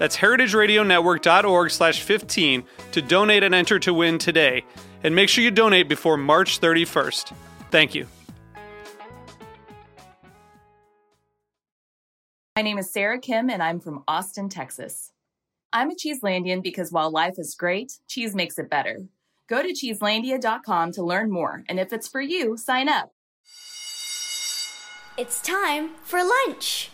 That's heritageradionetwork.org slash 15 to donate and enter to win today. And make sure you donate before March 31st. Thank you. My name is Sarah Kim, and I'm from Austin, Texas. I'm a Cheeselandian because while life is great, cheese makes it better. Go to cheeselandia.com to learn more, and if it's for you, sign up. It's time for lunch.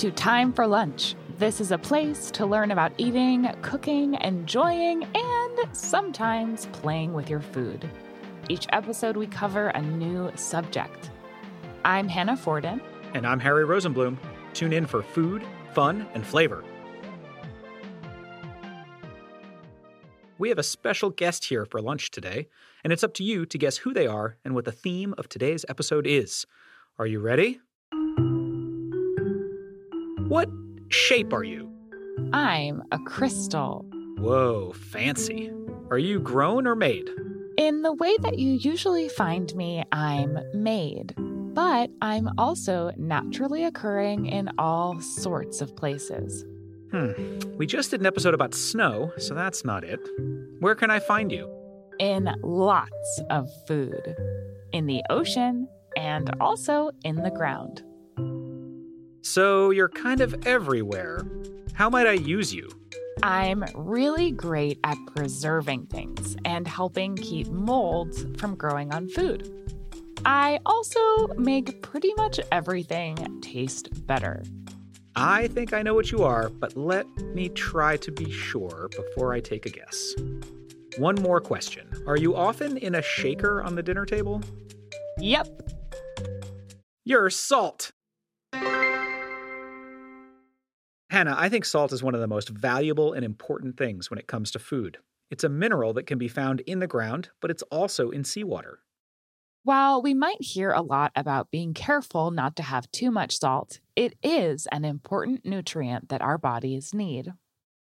To Time for Lunch. This is a place to learn about eating, cooking, enjoying, and sometimes playing with your food. Each episode, we cover a new subject. I'm Hannah Fordin. And I'm Harry Rosenblum. Tune in for food, fun, and flavor. We have a special guest here for lunch today, and it's up to you to guess who they are and what the theme of today's episode is. Are you ready? What shape are you? I'm a crystal. Whoa, fancy. Are you grown or made? In the way that you usually find me, I'm made. But I'm also naturally occurring in all sorts of places. Hmm. We just did an episode about snow, so that's not it. Where can I find you? In lots of food. In the ocean and also in the ground. So you're kind of everywhere. How might I use you? I'm really great at preserving things and helping keep molds from growing on food. I also make pretty much everything taste better. I think I know what you are, but let me try to be sure before I take a guess. One more question Are you often in a shaker on the dinner table? Yep. You're salt. Hannah, I think salt is one of the most valuable and important things when it comes to food. It's a mineral that can be found in the ground, but it's also in seawater. While we might hear a lot about being careful not to have too much salt, it is an important nutrient that our bodies need.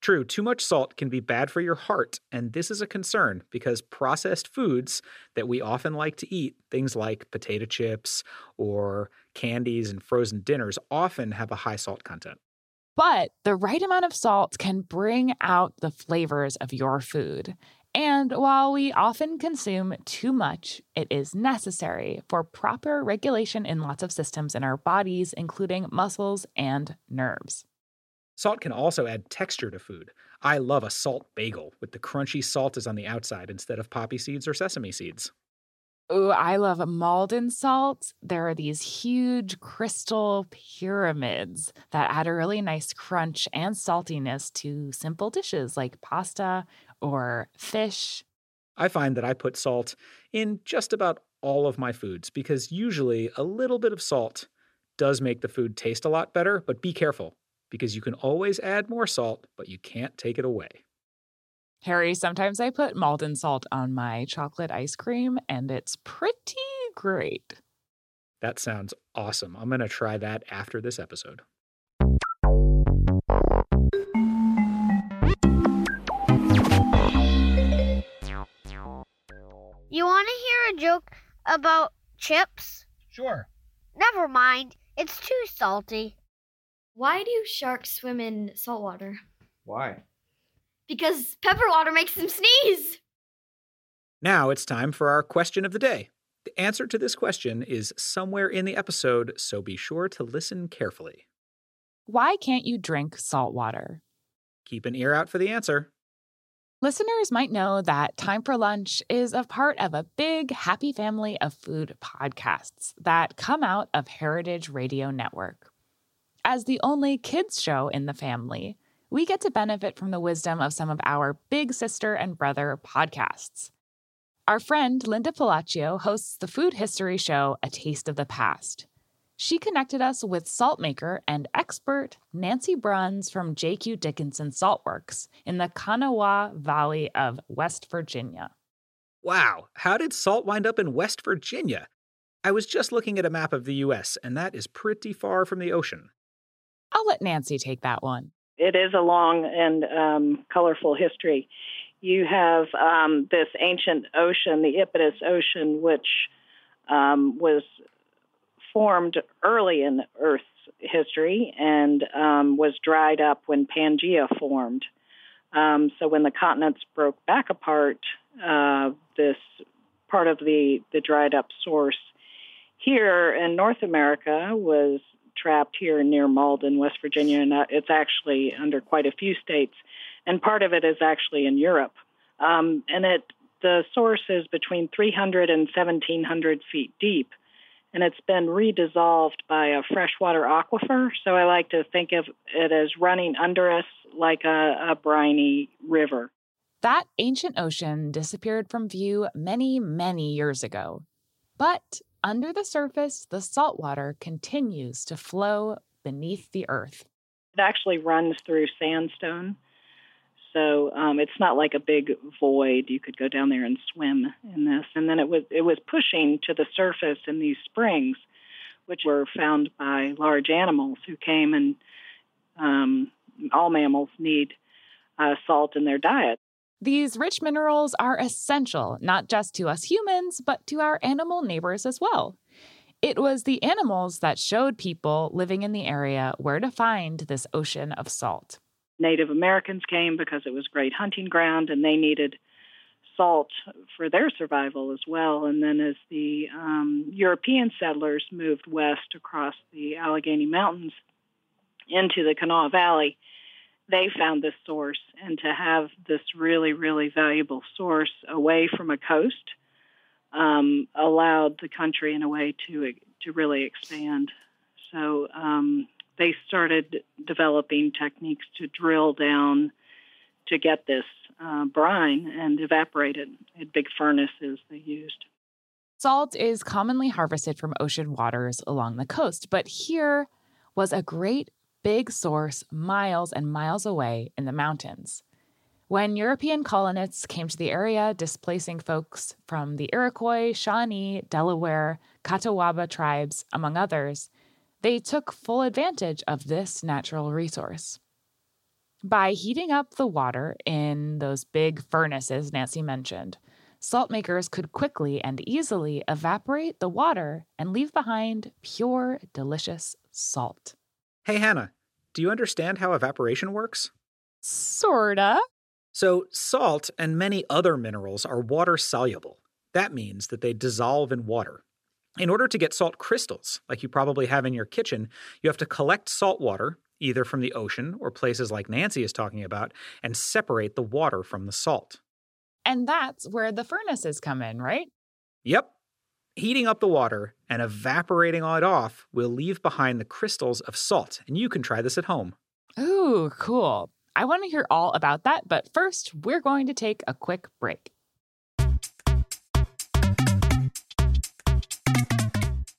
True, too much salt can be bad for your heart, and this is a concern because processed foods that we often like to eat, things like potato chips or candies and frozen dinners, often have a high salt content. But the right amount of salt can bring out the flavors of your food. And while we often consume too much, it is necessary for proper regulation in lots of systems in our bodies, including muscles and nerves. Salt can also add texture to food. I love a salt bagel with the crunchy salt is on the outside instead of poppy seeds or sesame seeds. Ooh, I love Maldon salt. There are these huge crystal pyramids that add a really nice crunch and saltiness to simple dishes like pasta or fish. I find that I put salt in just about all of my foods because usually a little bit of salt does make the food taste a lot better, but be careful because you can always add more salt, but you can't take it away. Harry, sometimes I put Maldon salt on my chocolate ice cream, and it's pretty great. That sounds awesome. I'm going to try that after this episode. You want to hear a joke about chips? Sure. Never mind. It's too salty. Why do sharks swim in salt water? Why? Because pepper water makes them sneeze. Now it's time for our question of the day. The answer to this question is somewhere in the episode, so be sure to listen carefully. Why can't you drink salt water? Keep an ear out for the answer. Listeners might know that Time for Lunch is a part of a big, happy family of food podcasts that come out of Heritage Radio Network. As the only kids show in the family, we get to benefit from the wisdom of some of our big sister and brother podcasts. Our friend Linda Pelaccio hosts the food history show A Taste of the Past. She connected us with salt maker and expert Nancy Bruns from J.Q. Dickinson Saltworks in the Kanawha Valley of West Virginia. Wow, how did salt wind up in West Virginia? I was just looking at a map of the US, and that is pretty far from the ocean. I'll let Nancy take that one. It is a long and um, colorful history. You have um, this ancient ocean, the Iapetus Ocean, which um, was formed early in Earth's history and um, was dried up when Pangea formed. Um, so when the continents broke back apart, uh, this part of the, the dried up source here in North America was trapped here near Malden, West Virginia, and it's actually under quite a few states, and part of it is actually in Europe. Um, and it the source is between 300 and 1700 feet deep and it's been redissolved by a freshwater aquifer. So I like to think of it as running under us like a, a briny river. That ancient ocean disappeared from view many, many years ago. But under the surface, the salt water continues to flow beneath the earth. It actually runs through sandstone. So um, it's not like a big void. You could go down there and swim in this. And then it was it was pushing to the surface in these springs, which were found by large animals who came and um, all mammals need uh, salt in their diet. These rich minerals are essential not just to us humans, but to our animal neighbors as well. It was the animals that showed people living in the area where to find this ocean of salt. Native Americans came because it was great hunting ground and they needed salt for their survival as well. And then as the um, European settlers moved west across the Allegheny Mountains into the Kanawha Valley, they found this source. And to have this really, really valuable source away from a coast um, allowed the country in a way to to really expand. So um, they started developing techniques to drill down to get this uh, brine and evaporate it in big furnaces they used. Salt is commonly harvested from ocean waters along the coast, but here was a great big source miles and miles away in the mountains. When European colonists came to the area, displacing folks from the Iroquois, Shawnee, Delaware, Catawba tribes, among others, they took full advantage of this natural resource. By heating up the water in those big furnaces Nancy mentioned, salt makers could quickly and easily evaporate the water and leave behind pure, delicious salt. Hey, Hannah, do you understand how evaporation works? Sorta. So, salt and many other minerals are water soluble. That means that they dissolve in water. In order to get salt crystals, like you probably have in your kitchen, you have to collect salt water, either from the ocean or places like Nancy is talking about, and separate the water from the salt. And that's where the furnaces come in, right? Yep. Heating up the water and evaporating it off will leave behind the crystals of salt, and you can try this at home. Ooh, cool. I want to hear all about that, but first, we're going to take a quick break.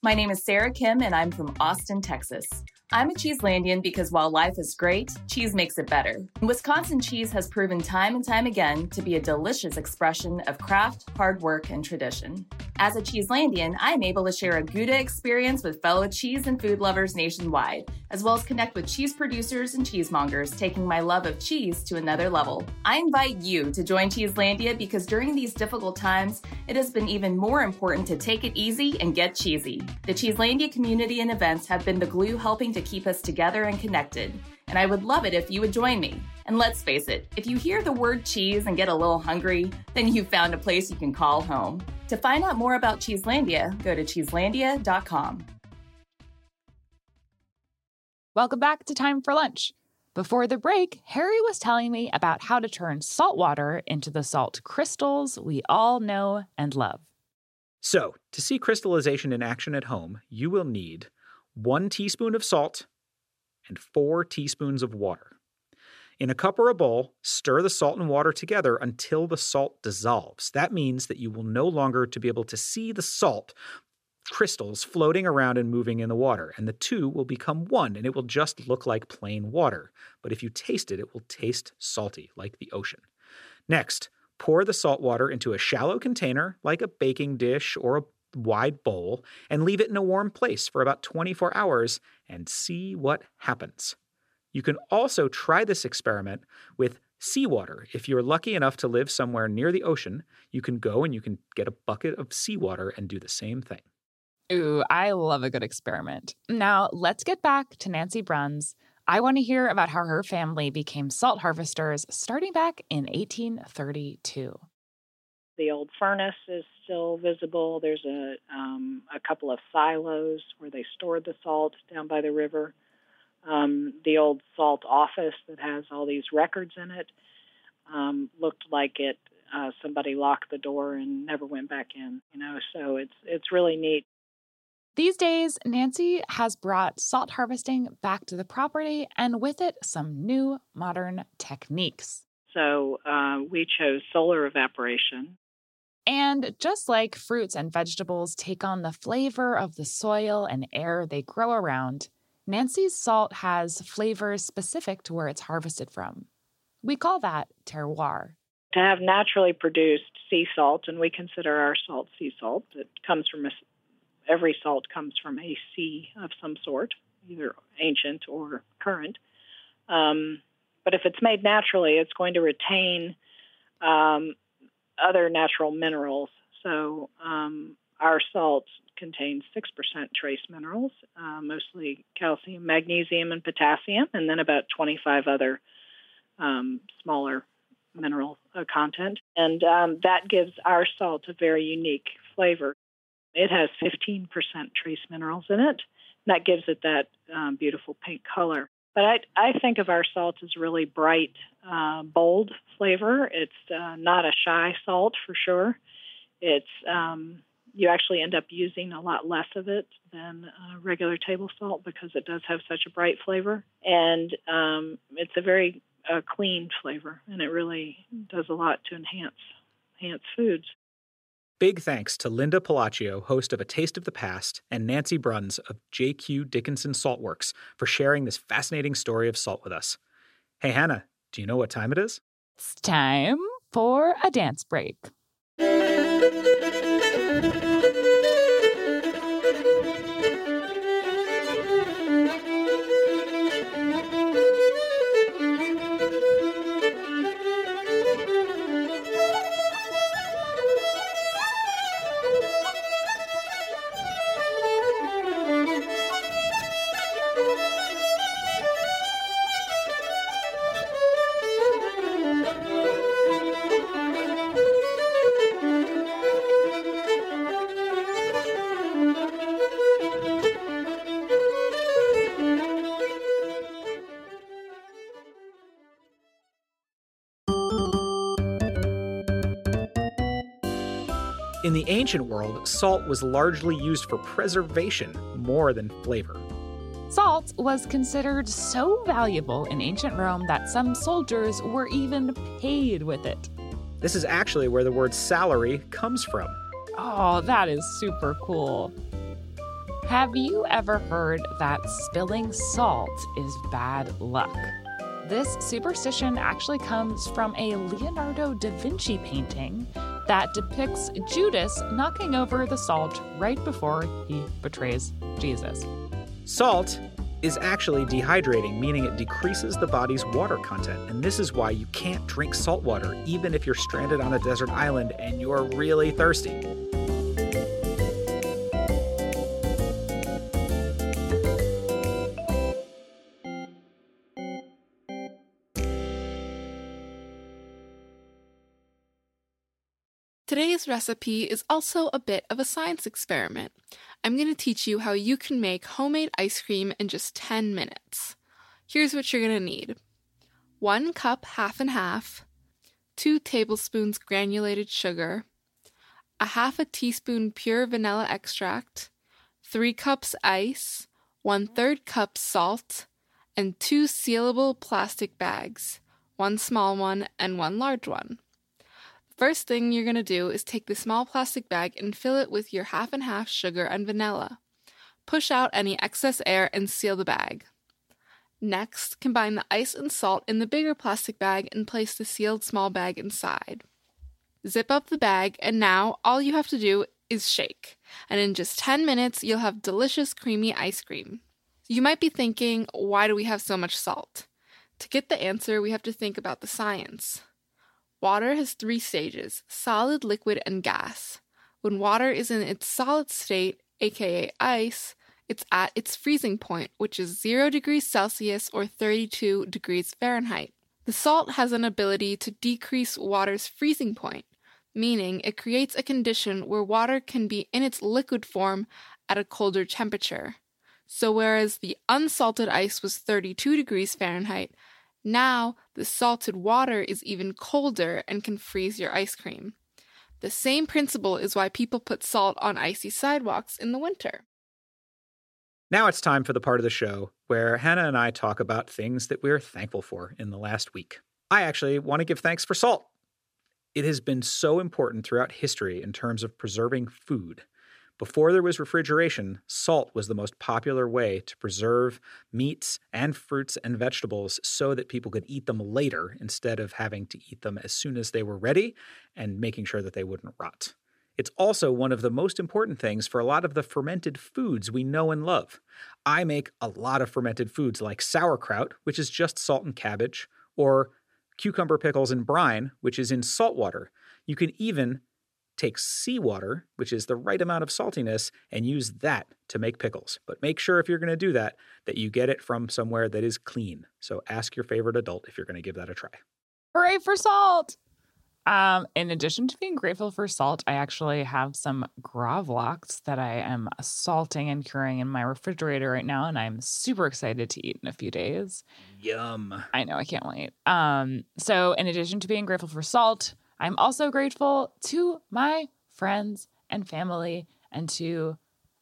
My name is Sarah Kim, and I'm from Austin, Texas. I'm a Cheeselandian because while life is great, cheese makes it better. Wisconsin cheese has proven time and time again to be a delicious expression of craft, hard work, and tradition. As a Cheeselandian, I'm able to share a Gouda experience with fellow cheese and food lovers nationwide, as well as connect with cheese producers and cheesemongers, taking my love of cheese to another level. I invite you to join Cheeselandia because during these difficult times, it has been even more important to take it easy and get cheesy. The Cheeselandia community and events have been the glue helping to keep us together and connected, and I would love it if you would join me. And let's face it, if you hear the word cheese and get a little hungry, then you've found a place you can call home. To find out more about Cheeselandia, go to cheeselandia.com. Welcome back to Time for Lunch. Before the break, Harry was telling me about how to turn salt water into the salt crystals we all know and love. So, to see crystallization in action at home, you will need one teaspoon of salt and four teaspoons of water. In a cup or a bowl, stir the salt and water together until the salt dissolves. That means that you will no longer to be able to see the salt crystals floating around and moving in the water, and the two will become one, and it will just look like plain water. But if you taste it, it will taste salty, like the ocean. Next, pour the salt water into a shallow container, like a baking dish or a wide bowl, and leave it in a warm place for about 24 hours and see what happens. You can also try this experiment with seawater. If you're lucky enough to live somewhere near the ocean, you can go and you can get a bucket of seawater and do the same thing. Ooh, I love a good experiment. Now, let's get back to Nancy Bruns. I want to hear about how her family became salt harvesters starting back in 1832. The old furnace is still visible. There's a um, a couple of silos where they stored the salt down by the river. Um, the old salt office that has all these records in it um, looked like it. Uh, somebody locked the door and never went back in. You know, so it's it's really neat. These days, Nancy has brought salt harvesting back to the property and with it some new modern techniques. So uh, we chose solar evaporation. And just like fruits and vegetables take on the flavor of the soil and air they grow around, Nancy's salt has flavors specific to where it's harvested from. We call that terroir. To have naturally produced sea salt, and we consider our salt sea salt, it comes from a every salt comes from a sea of some sort, either ancient or current. Um, but if it's made naturally, it's going to retain um, other natural minerals. So um, our salt contains 6% trace minerals, uh, mostly calcium, magnesium, and potassium, and then about 25 other um, smaller mineral uh, content. And um, that gives our salt a very unique flavor. It has 15% trace minerals in it. And That gives it that um, beautiful pink color. But I, I think of our salt as really bright, uh, bold flavor. It's uh, not a shy salt for sure. It's um, you actually end up using a lot less of it than uh, regular table salt because it does have such a bright flavor, and um, it's a very uh, clean flavor, and it really does a lot to enhance enhance foods. Big thanks to Linda Pelaccio, host of A Taste of the Past, and Nancy Bruns of JQ Dickinson Saltworks for sharing this fascinating story of salt with us. Hey, Hannah, do you know what time it is? It's time for a dance break. In the ancient world, salt was largely used for preservation more than flavor. Salt was considered so valuable in ancient Rome that some soldiers were even paid with it. This is actually where the word salary comes from. Oh, that is super cool. Have you ever heard that spilling salt is bad luck? This superstition actually comes from a Leonardo da Vinci painting that depicts Judas knocking over the salt right before he betrays Jesus. Salt is actually dehydrating, meaning it decreases the body's water content. And this is why you can't drink salt water, even if you're stranded on a desert island and you're really thirsty. Today's recipe is also a bit of a science experiment. I'm going to teach you how you can make homemade ice cream in just 10 minutes. Here's what you're going to need 1 cup half and half, 2 tablespoons granulated sugar, a half a teaspoon pure vanilla extract, 3 cups ice, 1 3rd cup salt, and 2 sealable plastic bags, one small one and one large one. First thing you're going to do is take the small plastic bag and fill it with your half and half sugar and vanilla. Push out any excess air and seal the bag. Next, combine the ice and salt in the bigger plastic bag and place the sealed small bag inside. Zip up the bag, and now all you have to do is shake. And in just 10 minutes, you'll have delicious creamy ice cream. You might be thinking, why do we have so much salt? To get the answer, we have to think about the science. Water has three stages solid, liquid, and gas. When water is in its solid state, aka ice, it's at its freezing point, which is 0 degrees Celsius or 32 degrees Fahrenheit. The salt has an ability to decrease water's freezing point, meaning it creates a condition where water can be in its liquid form at a colder temperature. So, whereas the unsalted ice was 32 degrees Fahrenheit, now the salted water is even colder and can freeze your ice cream. The same principle is why people put salt on icy sidewalks in the winter. Now it's time for the part of the show where Hannah and I talk about things that we're thankful for in the last week. I actually want to give thanks for salt. It has been so important throughout history in terms of preserving food. Before there was refrigeration, salt was the most popular way to preserve meats and fruits and vegetables so that people could eat them later instead of having to eat them as soon as they were ready and making sure that they wouldn't rot. It's also one of the most important things for a lot of the fermented foods we know and love. I make a lot of fermented foods like sauerkraut, which is just salt and cabbage, or cucumber pickles and brine, which is in salt water. You can even take seawater, which is the right amount of saltiness, and use that to make pickles. But make sure if you're going to do that, that you get it from somewhere that is clean. So ask your favorite adult if you're going to give that a try. Hooray for salt! Um, in addition to being grateful for salt, I actually have some gravlax that I am salting and curing in my refrigerator right now, and I'm super excited to eat in a few days. Yum. I know, I can't wait. Um, so in addition to being grateful for salt, I'm also grateful to my friends and family and to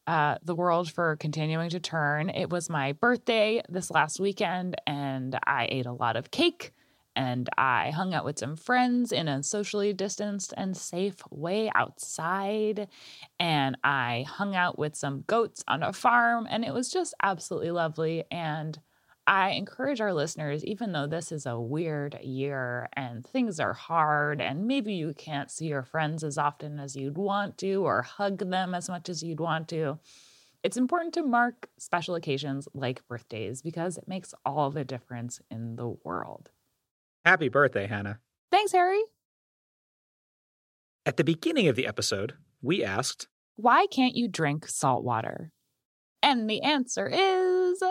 uh, the world for continuing to turn. It was my birthday this last weekend, and I ate a lot of cake and I hung out with some friends in a socially distanced and safe way outside. And I hung out with some goats on a farm, and it was just absolutely lovely. And I encourage our listeners, even though this is a weird year and things are hard, and maybe you can't see your friends as often as you'd want to or hug them as much as you'd want to, it's important to mark special occasions like birthdays because it makes all the difference in the world. Happy birthday, Hannah. Thanks, Harry. At the beginning of the episode, we asked, Why can't you drink salt water? And the answer is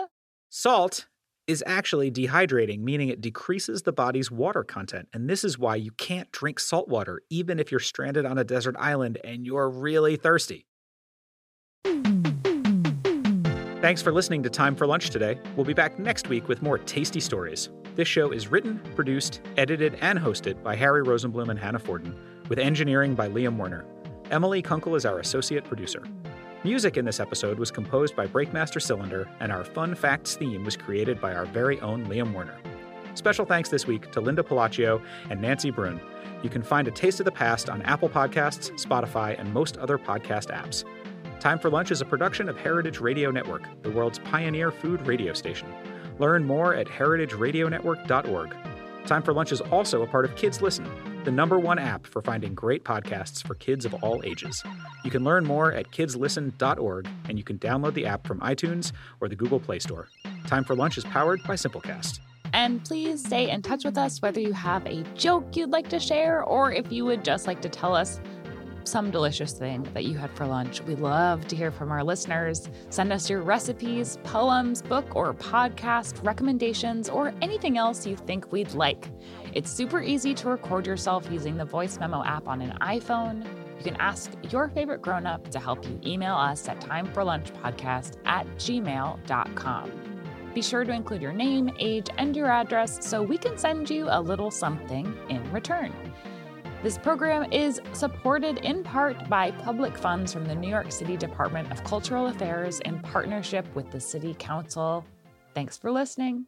Salt is actually dehydrating, meaning it decreases the body's water content. And this is why you can't drink salt water, even if you're stranded on a desert island and you're really thirsty. Thanks for listening to Time for Lunch today. We'll be back next week with more tasty stories. This show is written, produced, edited, and hosted by Harry Rosenblum and Hannah Fordin, with engineering by Liam Werner. Emily Kunkel is our associate producer. Music in this episode was composed by Breakmaster Cylinder, and our Fun Facts theme was created by our very own Liam Werner. Special thanks this week to Linda Pelaccio and Nancy Brun. You can find A Taste of the Past on Apple Podcasts, Spotify, and most other podcast apps. Time for Lunch is a production of Heritage Radio Network, the world's pioneer food radio station. Learn more at heritageradionetwork.org. Time for Lunch is also a part of Kids Listen, the number one app for finding great podcasts for kids of all ages. You can learn more at kidslisten.org, and you can download the app from iTunes or the Google Play Store. Time for Lunch is powered by Simplecast. And please stay in touch with us whether you have a joke you'd like to share or if you would just like to tell us some delicious thing that you had for lunch. We love to hear from our listeners. Send us your recipes, poems, book, or podcast recommendations, or anything else you think we'd like. It's super easy to record yourself using the voice memo app on an iPhone. You can ask your favorite grown up to help you email us at timeforlunchpodcast at gmail.com. Be sure to include your name, age, and your address so we can send you a little something in return. This program is supported in part by public funds from the New York City Department of Cultural Affairs in partnership with the City Council. Thanks for listening.